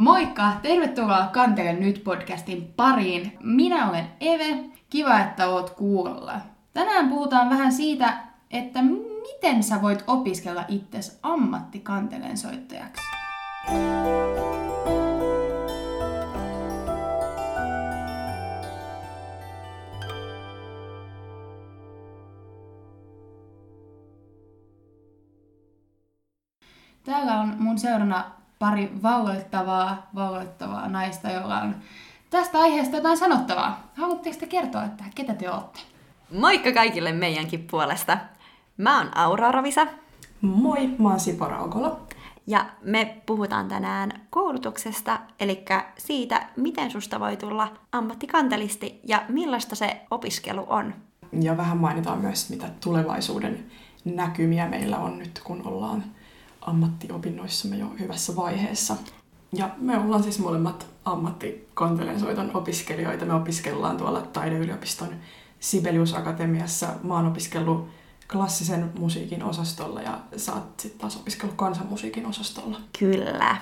Moikka! Tervetuloa Kantele nyt podcastin pariin. Minä olen Eve. Kiva, että oot kuulolla. Tänään puhutaan vähän siitä, että miten sä voit opiskella itses ammattikanteleen soittajaksi. Täällä on mun seurana pari vauvoittavaa, vauvoittavaa naista, joilla on tästä aiheesta jotain sanottavaa. Haluatteko te kertoa, että ketä te olette? Moikka kaikille meidänkin puolesta. Mä oon Aurora Visa. Moi, mä oon Sipo Raukola. Ja me puhutaan tänään koulutuksesta, eli siitä, miten susta voi tulla ammattikantelisti ja millaista se opiskelu on. Ja vähän mainitaan myös, mitä tulevaisuuden näkymiä meillä on nyt, kun ollaan ammattiopinnoissamme jo hyvässä vaiheessa. Ja me ollaan siis molemmat ammattikantelensoiton opiskelijoita. Me opiskellaan tuolla taideyliopiston Sibelius Akatemiassa. Mä oon opiskellut klassisen musiikin osastolla ja sä oot sitten taas opiskellut kansanmusiikin osastolla. Kyllä.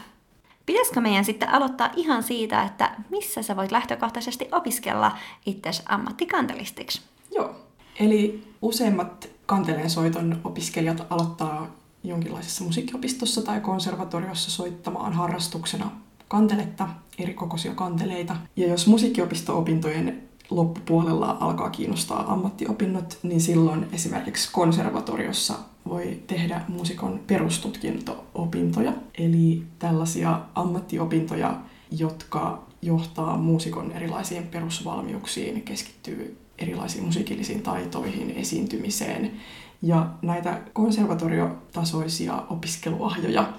Pitäisikö meidän sitten aloittaa ihan siitä, että missä sä voit lähtökohtaisesti opiskella itse ammattikantelistiksi? Joo. Eli useimmat kanteleensoiton opiskelijat aloittaa jonkinlaisessa musiikkiopistossa tai konservatoriossa soittamaan harrastuksena kanteletta, eri kokoisia kanteleita. Ja jos musiikkiopisto-opintojen loppupuolella alkaa kiinnostaa ammattiopinnot, niin silloin esimerkiksi konservatoriossa voi tehdä muusikon perustutkinto-opintoja, eli tällaisia ammattiopintoja, jotka johtaa muusikon erilaisiin perusvalmiuksiin, keskittyy erilaisiin musiikillisiin taitoihin, esiintymiseen. Ja näitä konservatoriotasoisia opiskeluahjoja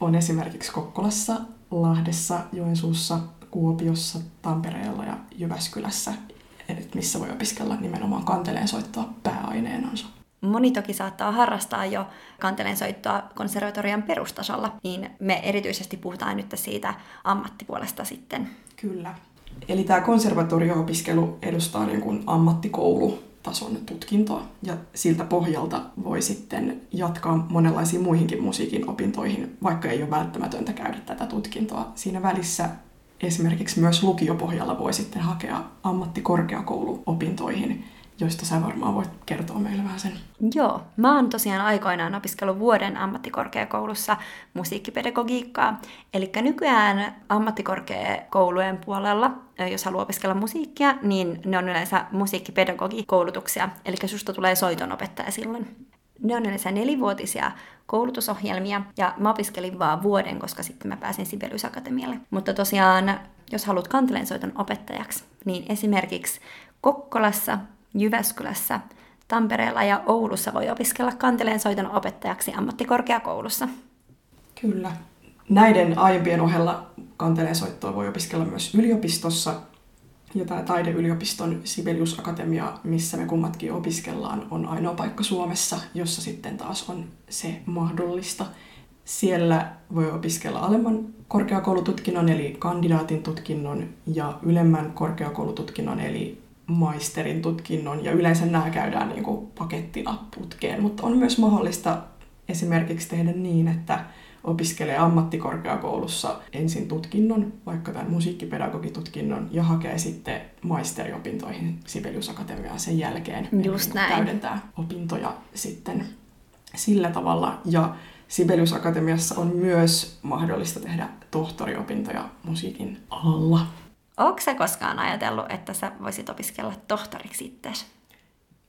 on esimerkiksi Kokkolassa, Lahdessa, Joensuussa, Kuopiossa, Tampereella ja Jyväskylässä, missä voi opiskella nimenomaan kanteleen soittoa pääaineenansa. Moni toki saattaa harrastaa jo kanteleen soittoa konservatorian perustasolla, niin me erityisesti puhutaan nyt siitä ammattipuolesta sitten. Kyllä. Eli tämä konservatorio-opiskelu edustaa niin kuin ammattikoulutason tutkintoa ja siltä pohjalta voi sitten jatkaa monenlaisiin muihinkin musiikin opintoihin, vaikka ei ole välttämätöntä käydä tätä tutkintoa. Siinä välissä esimerkiksi myös lukiopohjalla voi sitten hakea ammattikorkeakouluopintoihin, joista sä varmaan voit kertoa meille vähän sen. Joo, mä oon tosiaan aikoinaan opiskellut vuoden ammattikorkeakoulussa musiikkipedagogiikkaa. Eli nykyään ammattikorkeakoulujen puolella, jos haluaa opiskella musiikkia, niin ne on yleensä musiikkipedagogikoulutuksia. Eli susta tulee soitonopettaja silloin. Ne on yleensä nelivuotisia koulutusohjelmia, ja mä opiskelin vaan vuoden, koska sitten mä pääsin Sibelius Akatemialle. Mutta tosiaan, jos haluat kantelensoiton opettajaksi, niin esimerkiksi Kokkolassa, Jyväskylässä, Tampereella ja Oulussa voi opiskella kantelensoiton opettajaksi ammattikorkeakoulussa. Kyllä. Näiden aiempien ohella kantelensoittoa voi opiskella myös yliopistossa, ja tämä taideyliopiston Sibelius Akatemia, missä me kummatkin opiskellaan, on ainoa paikka Suomessa, jossa sitten taas on se mahdollista. Siellä voi opiskella alemman korkeakoulututkinnon eli kandidaatin tutkinnon ja ylemmän korkeakoulututkinnon eli maisterin tutkinnon. Ja yleensä nämä käydään niin kuin pakettina putkeen, mutta on myös mahdollista esimerkiksi tehdä niin, että opiskelee ammattikorkeakoulussa ensin tutkinnon, vaikka tämän musiikkipedagogitutkinnon, ja hakee sitten maisteriopintoihin Sibelius Akatemiaan sen jälkeen. Just näin. Täydentää opintoja sitten sillä tavalla. Ja Sibelius Akatemiassa on myös mahdollista tehdä tohtoriopintoja musiikin alalla. Onko sä koskaan ajatellut, että sä voisit opiskella tohtoriksi itseäsi?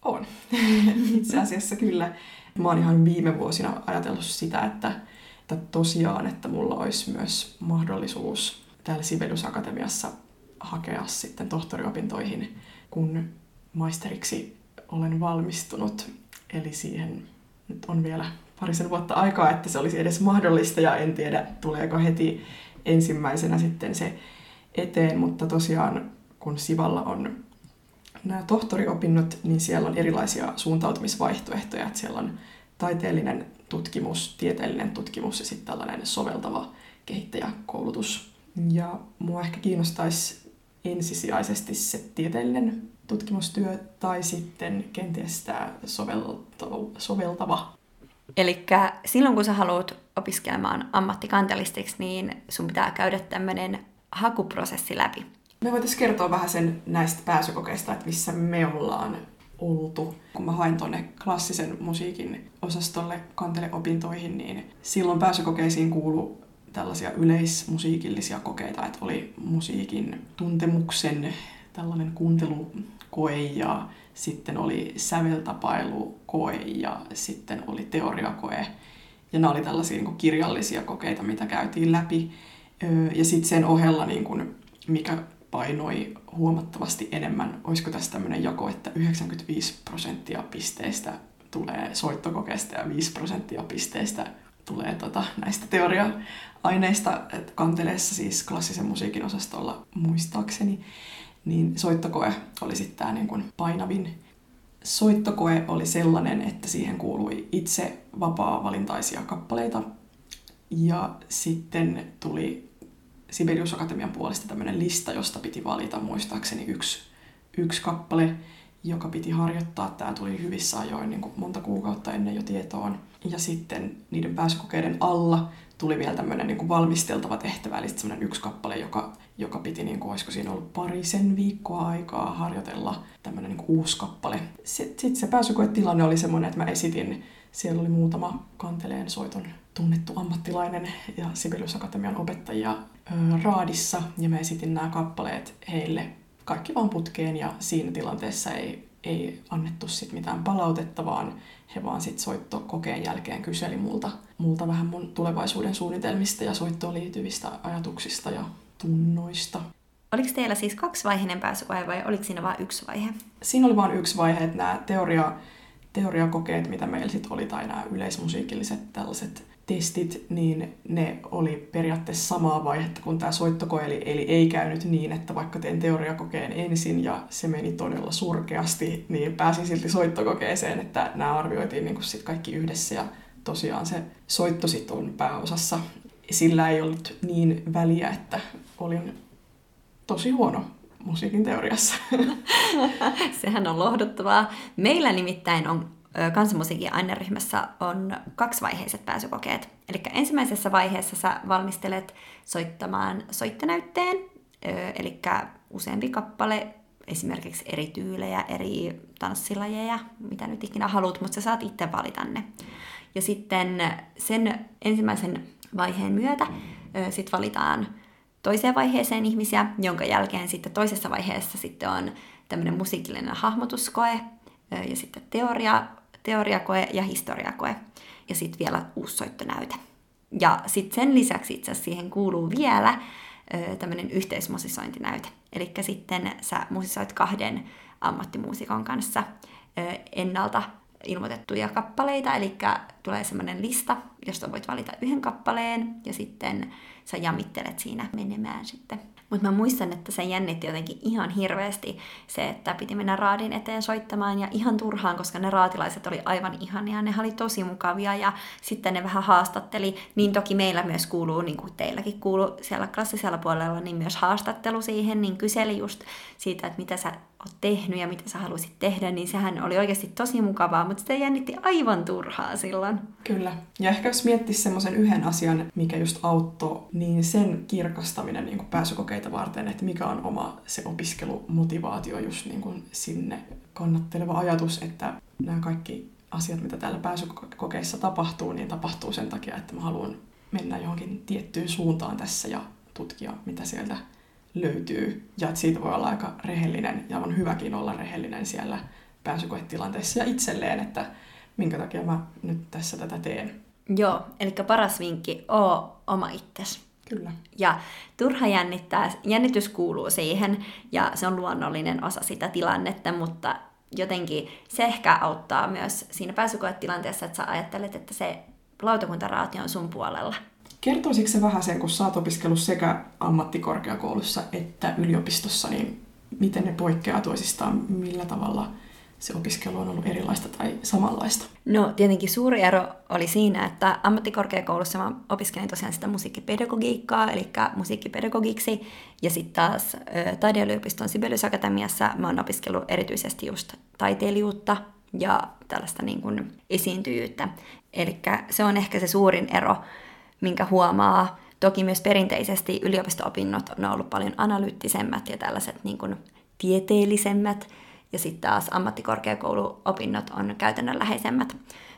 On. Itse asiassa kyllä. Mä oon ihan viime vuosina ajatellut sitä, että että tosiaan, että mulla olisi myös mahdollisuus täällä Sibelius Akatemiassa hakea sitten tohtoriopintoihin, kun maisteriksi olen valmistunut. Eli siihen nyt on vielä parisen vuotta aikaa, että se olisi edes mahdollista ja en tiedä, tuleeko heti ensimmäisenä sitten se eteen, mutta tosiaan kun Sivalla on nämä tohtoriopinnot, niin siellä on erilaisia suuntautumisvaihtoehtoja. Että siellä on taiteellinen tutkimus, tieteellinen tutkimus ja sitten tällainen soveltava kehittäjäkoulutus. Ja mua ehkä kiinnostaisi ensisijaisesti se tieteellinen tutkimustyö tai sitten kenties tämä soveltava. soveltava. Eli silloin kun sä haluat opiskelemaan ammattikantelistiksi, niin sun pitää käydä tämmöinen hakuprosessi läpi. Me voitaisiin kertoa vähän sen näistä pääsykokeista, että missä me ollaan oltu. Kun mä hain tuonne klassisen musiikin osastolle kanteleopintoihin, niin silloin pääsykokeisiin kuulu tällaisia yleismusiikillisia kokeita, että oli musiikin tuntemuksen tällainen kuuntelukoe ja sitten oli säveltapailukoe ja sitten oli teoriakoe. Ja nämä oli tällaisia niin kirjallisia kokeita, mitä käytiin läpi. Ja sitten sen ohella, niin kuin, mikä painoi huomattavasti enemmän, olisiko tässä tämmöinen jako, että 95 prosenttia pisteistä tulee soittokokeesta ja 5 prosenttia pisteistä tulee tota, näistä teoria-aineista, että kanteleessa siis klassisen musiikin osastolla muistaakseni, niin soittokoe oli sitten tämä niin painavin. Soittokoe oli sellainen, että siihen kuului itse vapaa-valintaisia kappaleita, ja sitten tuli Sibelius Akatemian puolesta tämmöinen lista, josta piti valita muistaakseni yksi, yksi kappale, joka piti harjoittaa. Tämä tuli hyvissä ajoin niin kuin monta kuukautta ennen jo tietoon. Ja sitten niiden pääsykokeiden alla tuli vielä tämmöinen niin kuin valmisteltava tehtävä, eli semmoinen yksi kappale, joka, joka piti, niin kuin, olisiko siinä ollut parisen viikkoa aikaa harjoitella tämmöinen niin kuin uusi kappale. Sitten, sitten se pääsykoetilanne oli semmoinen, että mä esitin, siellä oli muutama kanteleen soiton tunnettu ammattilainen ja Sibelius Akatemian opettajia raadissa, ja mä esitin nämä kappaleet heille kaikki vaan putkeen, ja siinä tilanteessa ei, ei annettu sit mitään palautetta, vaan he vaan sit soitto kokeen jälkeen kyseli multa, multa vähän mun tulevaisuuden suunnitelmista ja soittoon liittyvistä ajatuksista ja tunnoista. Oliko teillä siis kaksivaiheinen pääsykoe vai oliko siinä vain yksi vaihe? Siinä oli vain yksi vaihe, että nämä teoria, teoriakokeet, mitä meillä sitten oli, tai nämä yleismusiikilliset tällaiset testit, niin ne oli periaatteessa samaa vaihetta kuin tämä soittokoe, eli, eli ei käynyt niin, että vaikka teen teoriakokeen ensin ja se meni todella surkeasti, niin pääsin silti soittokokeeseen, että nämä arvioitiin niin kuin sit kaikki yhdessä ja tosiaan se soitto sit on pääosassa. Sillä ei ollut niin väliä, että olin tosi huono musiikin teoriassa. Sehän on lohduttavaa. Meillä nimittäin on kansanmusiikin aineryhmässä on kaksivaiheiset pääsykokeet. Eli ensimmäisessä vaiheessa sä valmistelet soittamaan soittonäytteen, eli useampi kappale, esimerkiksi eri tyylejä, eri tanssilajeja, mitä nyt ikinä haluat, mutta sä saat itse valita ne. Ja sitten sen ensimmäisen vaiheen myötä sit valitaan toiseen vaiheeseen ihmisiä, jonka jälkeen sitten toisessa vaiheessa sitten on tämmöinen musiikillinen hahmotuskoe ja sitten teoria, teoriakoe ja historiakoe. Ja sitten vielä uusi soittonäyte. Ja sitten sen lisäksi itse asiassa siihen kuuluu vielä tämmöinen yhteismusisointinäyte. Eli sitten sä musisoit kahden ammattimuusikon kanssa ennalta ilmoitettuja kappaleita, eli tulee semmoinen lista, josta voit valita yhden kappaleen, ja sitten sä jamittelet siinä menemään sitten mutta mä muistan, että se jännitti jotenkin ihan hirveästi se, että piti mennä raadin eteen soittamaan ja ihan turhaan, koska ne raatilaiset oli aivan ihania, ne oli tosi mukavia ja sitten ne vähän haastatteli. Niin toki meillä myös kuuluu, niin kuin teilläkin kuuluu siellä klassisella puolella, niin myös haastattelu siihen, niin kyseli just siitä, että mitä sä oot tehnyt ja mitä sä haluaisit tehdä, niin sehän oli oikeasti tosi mukavaa, mutta sitä jännitti aivan turhaa silloin. Kyllä. Ja ehkä jos miettisi semmoisen yhden asian, mikä just auttoi, niin sen kirkastaminen niin pääsykokeita varten, että mikä on oma se opiskelumotivaatio just niin kuin sinne kannatteleva ajatus, että nämä kaikki asiat, mitä täällä pääsykokeissa tapahtuu, niin tapahtuu sen takia, että mä haluan mennä johonkin tiettyyn suuntaan tässä ja tutkia, mitä sieltä löytyy. Ja että siitä voi olla aika rehellinen ja on hyväkin olla rehellinen siellä pääsykoetilanteessa ja itselleen, että minkä takia mä nyt tässä tätä teen. Joo, eli paras vinkki, oo oma itsesi. Kyllä. Ja turha jännittää, jännitys kuuluu siihen ja se on luonnollinen osa sitä tilannetta, mutta jotenkin se ehkä auttaa myös siinä pääsykoetilanteessa, että sä ajattelet, että se lautakuntaraatio on sun puolella. Kertoisitko se vähän sen, kun sä oot opiskellut sekä ammattikorkeakoulussa että yliopistossa, niin miten ne poikkeaa toisistaan, millä tavalla se opiskelu on ollut erilaista tai samanlaista? No tietenkin suuri ero oli siinä, että ammattikorkeakoulussa mä opiskelin tosiaan sitä musiikkipedagogiikkaa, eli musiikkipedagogiksi, ja sitten taas taideyliopiston Sibelius Akatemiassa mä oon opiskellut erityisesti just taiteilijuutta ja tällaista niin kuin esiintyjyyttä. Eli se on ehkä se suurin ero minkä huomaa. Toki myös perinteisesti yliopisto-opinnot on ollut paljon analyyttisemmät ja tällaiset niin kuin tieteellisemmät, ja sitten taas ammattikorkeakouluopinnot on käytännönläheisemmät.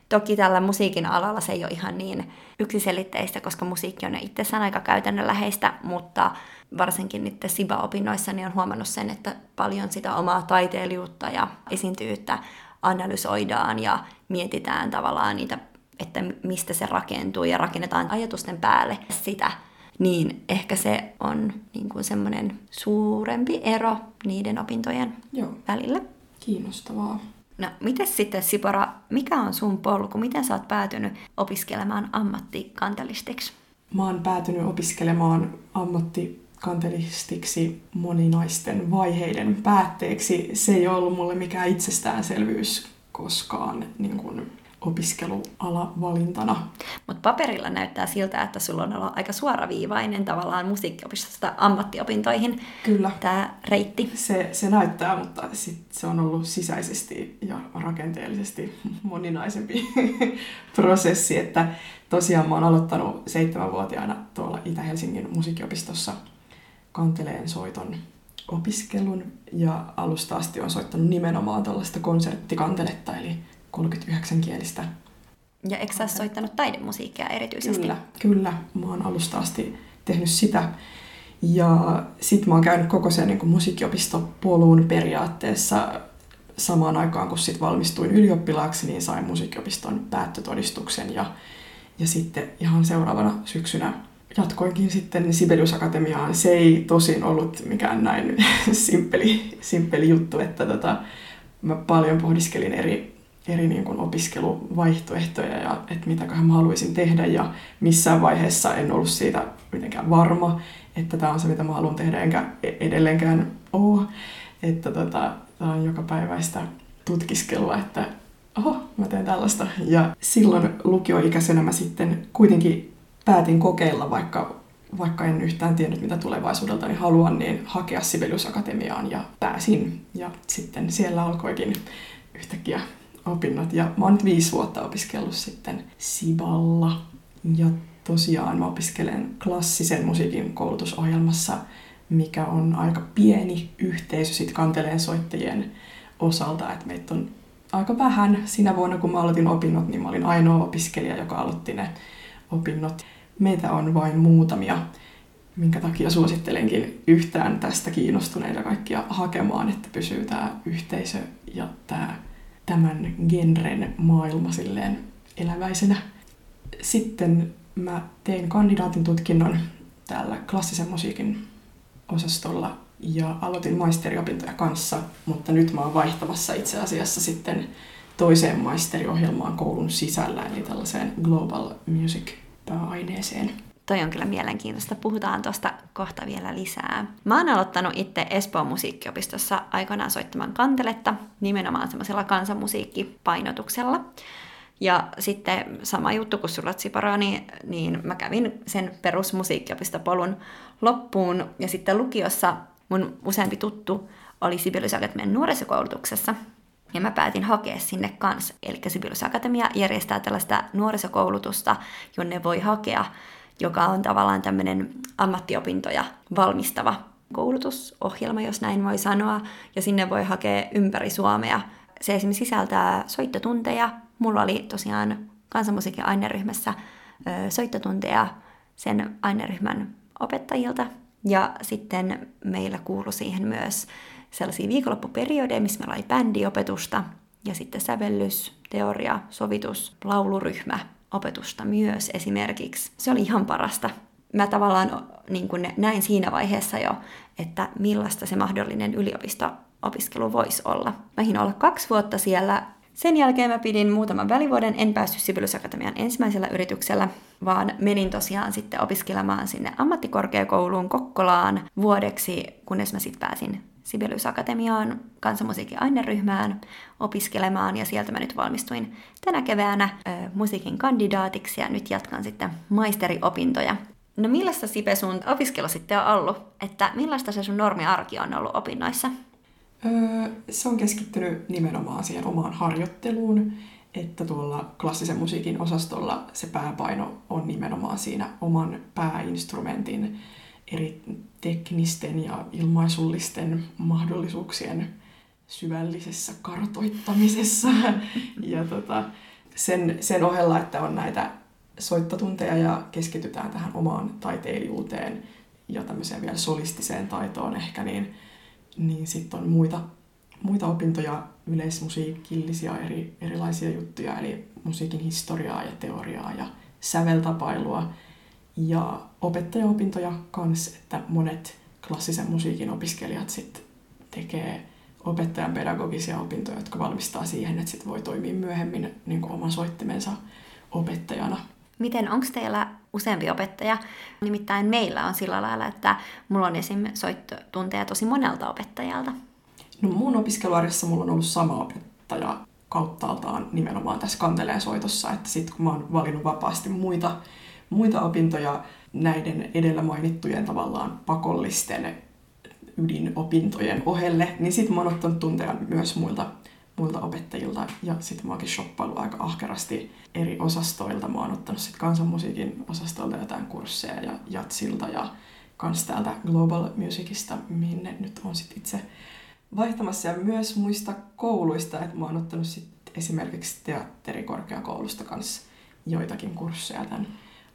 Toki tällä musiikin alalla se ei ole ihan niin yksiselitteistä, koska musiikki on itsessään aika käytännönläheistä, mutta varsinkin nyt SIBA-opinnoissa niin on huomannut sen, että paljon sitä omaa taiteilijuutta ja esiintyvyyttä analysoidaan ja mietitään tavallaan niitä, että mistä se rakentuu ja rakennetaan ajatusten päälle sitä, niin ehkä se on niin kuin semmoinen suurempi ero niiden opintojen Joo. välillä. Kiinnostavaa. No, miten sitten Sipora, mikä on sun polku? Miten sä oot päätynyt opiskelemaan ammattikantelistiksi? Mä oon päätynyt opiskelemaan ammattikantelistiksi moninaisten vaiheiden päätteeksi. Se ei ollut mulle mikään itsestäänselvyys koskaan niin kuin opiskeluala valintana. Mutta paperilla näyttää siltä, että sulla on ollut aika suoraviivainen tavallaan musiikkiopistosta ammattiopintoihin Kyllä. tämä reitti. Se, se näyttää, mutta sit se on ollut sisäisesti ja rakenteellisesti moninaisempi prosessi. Että tosiaan mä oon aloittanut seitsemänvuotiaana tuolla Itä-Helsingin musiikkiopistossa kanteleen soiton opiskelun ja alusta asti on soittanut nimenomaan tuollaista konserttikanteletta, eli 39 kielistä. Ja eikö sä soittanut taidemusiikkia erityisesti? Kyllä, kyllä. Mä oon alusta asti tehnyt sitä. Ja sit mä oon käynyt koko sen niin musiikkiopistopolun periaatteessa samaan aikaan, kun sit valmistuin ylioppilaaksi, niin sain musiikkiopiston päättötodistuksen ja, ja sitten ihan seuraavana syksynä jatkoinkin sitten Sibelius Akatemiaan. Se ei tosin ollut mikään näin simppeli, simppeli juttu, että tota, mä paljon pohdiskelin eri eri niin kuin opiskeluvaihtoehtoja ja että mitäköhän mä haluaisin tehdä ja missään vaiheessa en ollut siitä mitenkään varma, että tämä on se, mitä mä haluan tehdä, enkä edelleenkään ole. Että tota, tämä on joka päiväistä tutkiskelua, että oho, mä teen tällaista. Ja silloin lukioikäisenä mä sitten kuitenkin päätin kokeilla, vaikka, vaikka en yhtään tiennyt, mitä tulevaisuudelta niin haluan, niin hakea Sibelius Akatemiaan ja pääsin. Ja sitten siellä alkoikin yhtäkkiä opinnot. Ja mä oon nyt viisi vuotta opiskellut sitten Siballa. Ja tosiaan mä opiskelen klassisen musiikin koulutusohjelmassa, mikä on aika pieni yhteisö sit kanteleen soittajien osalta. Että meitä on aika vähän. Sinä vuonna, kun mä aloitin opinnot, niin mä olin ainoa opiskelija, joka aloitti ne opinnot. Meitä on vain muutamia, minkä takia suosittelenkin yhtään tästä kiinnostuneita kaikkia hakemaan, että pysyy tämä yhteisö ja tämä tämän genren maailma silleen eläväisenä. Sitten mä tein kandidaatin tutkinnon täällä klassisen musiikin osastolla ja aloitin maisteriopintoja kanssa, mutta nyt mä oon vaihtamassa itse asiassa sitten toiseen maisteriohjelmaan koulun sisällä, eli tällaiseen Global Music pääaineeseen. Toi on kyllä mielenkiintoista. Puhutaan tuosta kohta vielä lisää. Mä oon aloittanut itse Espoon musiikkiopistossa aikoinaan soittamaan kanteletta, nimenomaan semmoisella kansanmusiikkipainotuksella. Ja sitten sama juttu kuin sulla Tsipara, niin, niin mä kävin sen perusmusiikkiopistopolun loppuun. Ja sitten lukiossa mun useampi tuttu oli Sibelius Akatemian nuorisokoulutuksessa. Ja mä päätin hakea sinne kanssa. Eli Sibelius Akatemia järjestää tällaista nuorisokoulutusta, jonne voi hakea joka on tavallaan tämmöinen ammattiopintoja valmistava koulutusohjelma, jos näin voi sanoa, ja sinne voi hakea ympäri Suomea. Se esimerkiksi sisältää soittotunteja. Mulla oli tosiaan kansanmusiikin aineryhmässä soittotunteja sen aineryhmän opettajilta, ja sitten meillä kuului siihen myös sellaisia viikonloppuperiodeja, missä meillä oli bändiopetusta, ja sitten sävellys, teoria, sovitus, lauluryhmä, opetusta myös esimerkiksi. Se oli ihan parasta. Mä tavallaan niin kuin näin siinä vaiheessa jo, että millaista se mahdollinen yliopisto-opiskelu voisi olla. Mä olla kaksi vuotta siellä. Sen jälkeen mä pidin muutaman välivuoden, en päässyt Sibelius Akatemian ensimmäisellä yrityksellä, vaan menin tosiaan sitten opiskelemaan sinne ammattikorkeakouluun Kokkolaan vuodeksi, kunnes mä sitten pääsin Sibelius Akatemiaan kansanmusiikin aineryhmään opiskelemaan ja sieltä mä nyt valmistuin tänä keväänä ö, musiikin kandidaatiksi ja nyt jatkan sitten maisteriopintoja. No millaista Sipe sun opiskelu sitten on ollut? Että millaista se sun normiarki on ollut opinnoissa? Öö, se on keskittynyt nimenomaan siihen omaan harjoitteluun. että tuolla klassisen musiikin osastolla se pääpaino on nimenomaan siinä oman pääinstrumentin eri teknisten ja ilmaisullisten mahdollisuuksien syvällisessä kartoittamisessa. ja tota, sen, sen ohella, että on näitä soittotunteja ja keskitytään tähän omaan taiteilijuuteen ja tämmöiseen vielä solistiseen taitoon ehkä, niin, niin sitten on muita, muita opintoja, yleismusiikillisia eri, erilaisia juttuja, eli musiikin historiaa ja teoriaa ja säveltapailua ja opettajaopintoja kans, että monet klassisen musiikin opiskelijat sitten tekee opettajan pedagogisia opintoja, jotka valmistaa siihen, että sit voi toimia myöhemmin niin oman soittimensa opettajana. Miten, onko teillä useampi opettaja? Nimittäin meillä on sillä lailla, että mulla on esim. soittotunteja tosi monelta opettajalta. No mun opiskeluarjessa mulla on ollut sama opettaja kauttaaltaan nimenomaan tässä kanteleen soitossa, että sitten kun mä oon valinnut vapaasti muita, muita opintoja näiden edellä mainittujen tavallaan pakollisten ydinopintojen ohelle, niin sitten mä oon ottanut tunteja myös muilta, muilta opettajilta ja sitten mä oonkin shoppailu aika ahkerasti eri osastoilta. Mä oon ottanut sitten kansanmusiikin osastolta jotain kursseja ja jatsilta ja kans täältä Global Musicista, mihin ne nyt on sitten itse vaihtamassa ja myös muista kouluista, että mä oon ottanut sitten esimerkiksi teatterikorkeakoulusta kanssa joitakin kursseja tämän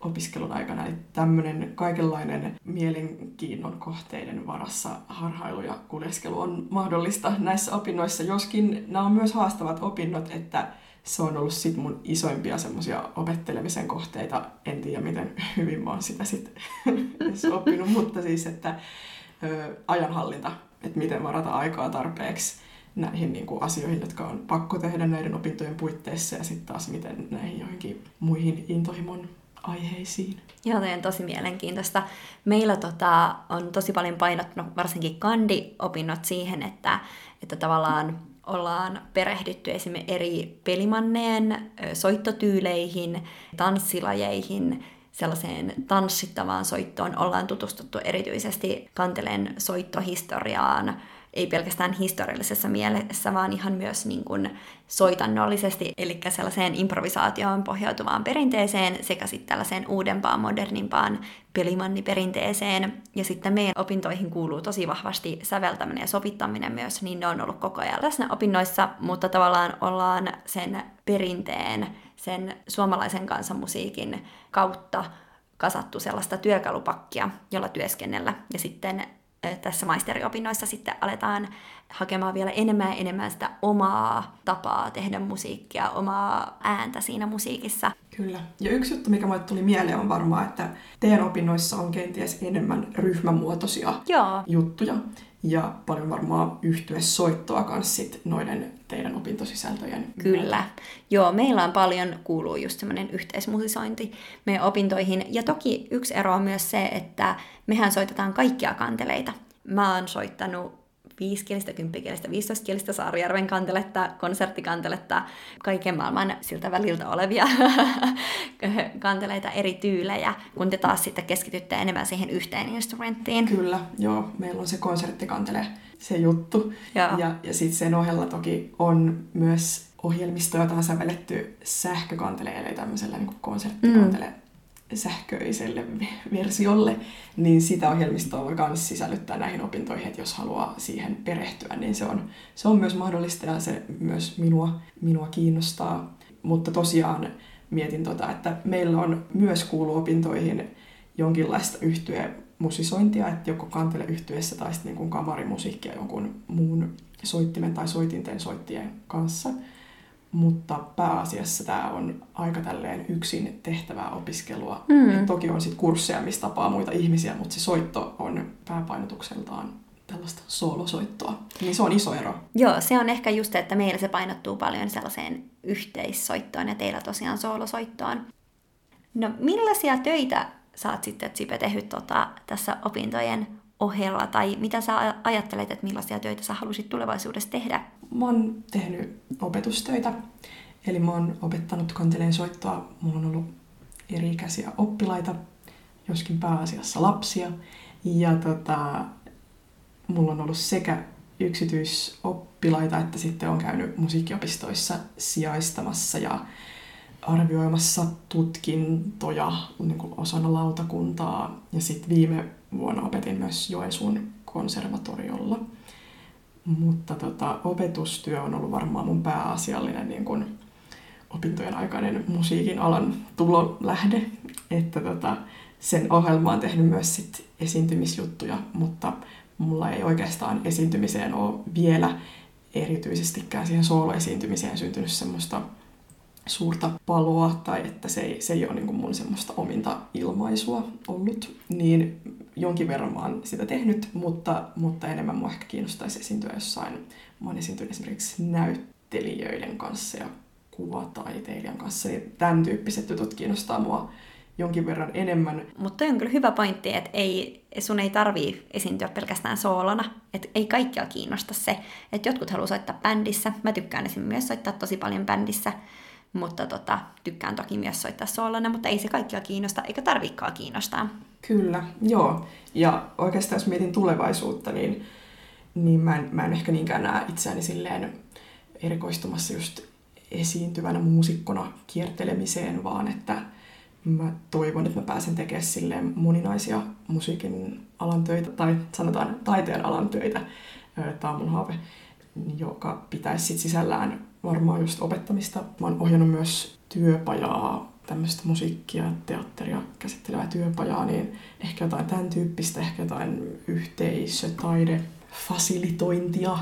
opiskelun aikana. Eli tämmöinen kaikenlainen mielenkiinnon kohteiden varassa harhailu ja kuljeskelu on mahdollista näissä opinnoissa, joskin nämä on myös haastavat opinnot, että se on ollut sit mun isoimpia semmoisia opettelemisen kohteita. En tiedä, miten hyvin mä oon sitä sitten oppinut, mutta siis, että ö, ajanhallinta, että miten varata aikaa tarpeeksi näihin niin kuin asioihin, jotka on pakko tehdä näiden opintojen puitteissa ja sitten taas miten näihin joihinkin muihin intohimon aiheisiin. On tosi mielenkiintoista. Meillä tota, on tosi paljon painottunut varsinkin kandi-opinnot siihen, että, että tavallaan ollaan perehdytty esimerkiksi eri pelimanneen soittotyyleihin, tanssilajeihin, sellaiseen tanssittavaan soittoon. Ollaan tutustuttu erityisesti kanteleen soittohistoriaan, ei pelkästään historiallisessa mielessä, vaan ihan myös niin kuin soitannollisesti, eli sellaiseen improvisaatioon pohjautuvaan perinteeseen sekä sitten tällaiseen uudempaan, modernimpaan pelimanniperinteeseen. Ja sitten meidän opintoihin kuuluu tosi vahvasti säveltäminen ja sovittaminen myös, niin ne on ollut koko ajan läsnä opinnoissa, mutta tavallaan ollaan sen perinteen, sen suomalaisen kansanmusiikin kautta kasattu sellaista työkalupakkia, jolla työskennellä. Ja sitten tässä maisteriopinnoissa sitten aletaan hakemaan vielä enemmän ja enemmän sitä omaa tapaa tehdä musiikkia, omaa ääntä siinä musiikissa. Kyllä. Ja yksi juttu, mikä mulle tuli mieleen, on varmaan, että teidän opinnoissa on kenties enemmän ryhmämuotoisia Joo. juttuja. Ja paljon varmaan soittoa kanssa sit noiden teidän opintosisältöjen Kyllä. Myötä. Joo, meillä on paljon, kuuluu just semmoinen yhteismusisointi meidän opintoihin. Ja toki yksi ero on myös se, että mehän soitetaan kaikkia kanteleita. Mä oon soittanut viisikielistä, kymppikielistä, viistoskielistä Saarijärven kanteletta, konserttikanteletta, kaiken maailman siltä väliltä olevia kanteleita, eri tyylejä, kun te taas sitten keskitytte enemmän siihen yhteen instrumenttiin. Kyllä, joo. Meillä on se konserttikantele, se juttu. Ja, ja, ja sitten sen ohella toki on myös ohjelmisto, jota on sävelletty sähkökanteleille, eli tämmöisellä niin konserttikantele mm sähköiselle versiolle, niin sitä ohjelmistoa voi myös sisällyttää näihin opintoihin, että jos haluaa siihen perehtyä, niin se on, se on myös mahdollista ja se myös minua, minua kiinnostaa. Mutta tosiaan mietin tota, että meillä on myös kuulu opintoihin jonkinlaista yhtyä musisointia, että joko kantele yhtyessä tai sitten niin kamarimusiikkia jonkun muun soittimen tai soitinten soittien kanssa mutta pääasiassa tämä on aika tälleen yksin tehtävää opiskelua. Mm. Et toki on sitten kursseja, missä tapaa muita ihmisiä, mutta se soitto on pääpainotukseltaan tällaista soolosoittoa. Niin se on iso ero. Joo, se on ehkä just, että meillä se painottuu paljon sellaiseen yhteissoittoon ja teillä tosiaan soolosoittoon. No millaisia töitä sä oot sitten, Sipe, tehnyt tota, tässä opintojen ohella, tai mitä sä ajattelet, että millaisia töitä sä halusit tulevaisuudessa tehdä? Mä oon tehnyt opetustöitä, eli mä oon opettanut kanteleen soittoa. Mulla on ollut eri-ikäisiä oppilaita, joskin pääasiassa lapsia. Ja tota, mulla on ollut sekä yksityisoppilaita, että sitten on käynyt musiikkiopistoissa sijaistamassa ja arvioimassa tutkintoja niin osana lautakuntaa. Ja sitten viime vuonna opetin myös Joensuun konservatoriolla. Mutta tota, opetustyö on ollut varmaan mun pääasiallinen niin kuin opintojen aikainen musiikin alan tulolähde. Että tota, sen ohjelmaan tehnyt myös sit esiintymisjuttuja, mutta mulla ei oikeastaan esiintymiseen ole vielä erityisestikään siihen sooloesiintymiseen syntynyt semmoista suurta paloa tai että se ei, se ei ole niin mun semmoista ominta ilmaisua ollut, niin jonkin verran mä oon sitä tehnyt, mutta, mutta enemmän mua ehkä kiinnostaisi esiintyä jossain. Mä oon esiintynyt esimerkiksi näyttelijöiden kanssa ja kuvataiteilijan kanssa, niin tämän tyyppiset jutut kiinnostaa mua jonkin verran enemmän. Mutta on kyllä hyvä pointti, että ei, sun ei tarvii esiintyä pelkästään soolona. Että ei kaikkia kiinnosta se, että jotkut haluaa soittaa bändissä. Mä tykkään esimerkiksi myös soittaa tosi paljon bändissä, mutta tota, tykkään toki myös soittaa soolona, mutta ei se kaikkia kiinnosta, eikä tarvikaan kiinnostaa. Kyllä, joo. Ja oikeastaan jos mietin tulevaisuutta, niin, niin mä, en, mä en ehkä niinkään näe itseäni silleen erikoistumassa just esiintyvänä muusikkona kiertelemiseen, vaan että mä toivon, että mä pääsen tekemään silleen moninaisia musiikin alan töitä, tai sanotaan taiteen alan töitä. Tämä on mun haave, joka pitäisi sit sisällään varmaan just opettamista. Mä oon ohjannut myös työpajaa, tämmöistä musiikkia, teatteria käsittelevää työpajaa, niin ehkä jotain tämän tyyppistä, ehkä jotain yhteisötaide, fasilitointia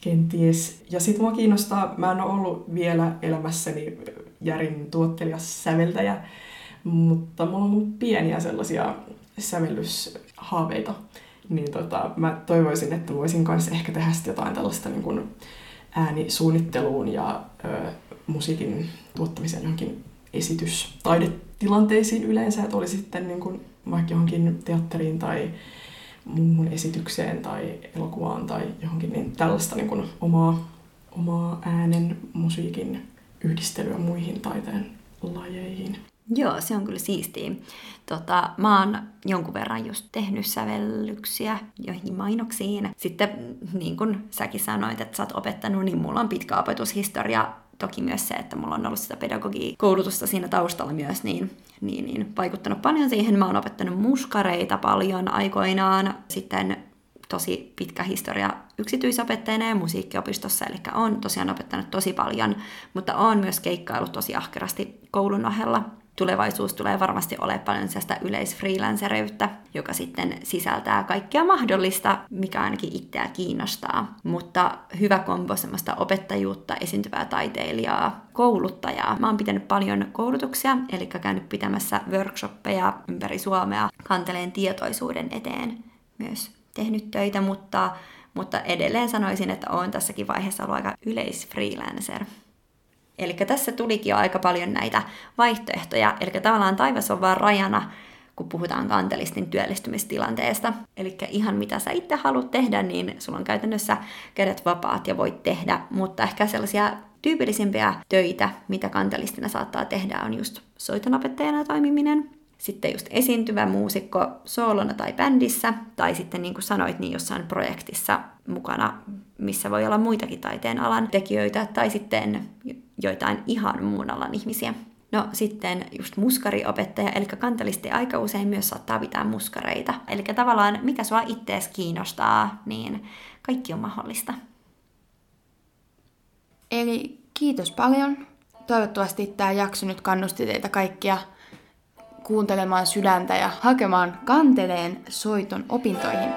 kenties. Ja sitten mua kiinnostaa, mä en ole ollut vielä elämässäni Järin tuottelija säveltäjä, mutta mulla on ollut pieniä sellaisia sävellyshaaveita. Niin tota, mä toivoisin, että voisin kanssa ehkä tehdä jotain tällaista niin kuin äänisuunnitteluun ja ö, musiikin tuottamiseen johonkin esitys taidetilanteisiin yleensä, että oli sitten niin kuin vaikka johonkin teatteriin tai muuhun esitykseen tai elokuvaan tai johonkin, niin tällaista niin kuin omaa, omaa äänen, musiikin yhdistelyä muihin taiteen lajeihin. Joo, se on kyllä siistiä. Tota, mä oon jonkun verran just tehnyt sävellyksiä joihin mainoksiin. Sitten niin kuin säkin sanoit, että sä oot opettanut, niin mulla on pitkä opetushistoria. Toki myös se, että mulla on ollut sitä pedagogiikoulutusta siinä taustalla myös, niin, niin, niin vaikuttanut paljon siihen. Mä oon opettanut muskareita paljon aikoinaan. Sitten tosi pitkä historia yksityisopettajana ja musiikkiopistossa, eli on tosiaan opettanut tosi paljon, mutta on myös keikkailut tosi ahkerasti koulun ohella tulevaisuus tulee varmasti olemaan paljon sellaista yleisfreelancereyttä, joka sitten sisältää kaikkea mahdollista, mikä ainakin itseä kiinnostaa. Mutta hyvä kombo semmoista opettajuutta, esiintyvää taiteilijaa, kouluttajaa. Mä oon pitänyt paljon koulutuksia, eli käynyt pitämässä workshoppeja ympäri Suomea kanteleen tietoisuuden eteen myös tehnyt töitä, mutta, mutta edelleen sanoisin, että oon tässäkin vaiheessa ollut aika yleisfreelancer. Eli tässä tulikin jo aika paljon näitä vaihtoehtoja. Eli tavallaan taivas on vaan rajana, kun puhutaan kantelistin työllistymistilanteesta. Eli ihan mitä sä itse haluat tehdä, niin sulla on käytännössä kädet vapaat ja voit tehdä. Mutta ehkä sellaisia tyypillisimpiä töitä, mitä kantelistina saattaa tehdä, on just soitonopettajana toimiminen, sitten just esiintyvä muusikko soolona tai bändissä, tai sitten niin kuin sanoit, niin jossain projektissa mukana, missä voi olla muitakin taiteen alan tekijöitä, tai sitten joitain ihan muun alan ihmisiä. No sitten just muskariopettaja, eli kantalisti aika usein myös saattaa pitää muskareita. Eli tavallaan mikä sua ittees kiinnostaa, niin kaikki on mahdollista. Eli kiitos paljon. Toivottavasti tämä jakso nyt kannusti teitä kaikkia kuuntelemaan sydäntä ja hakemaan kanteleen soiton opintoihin.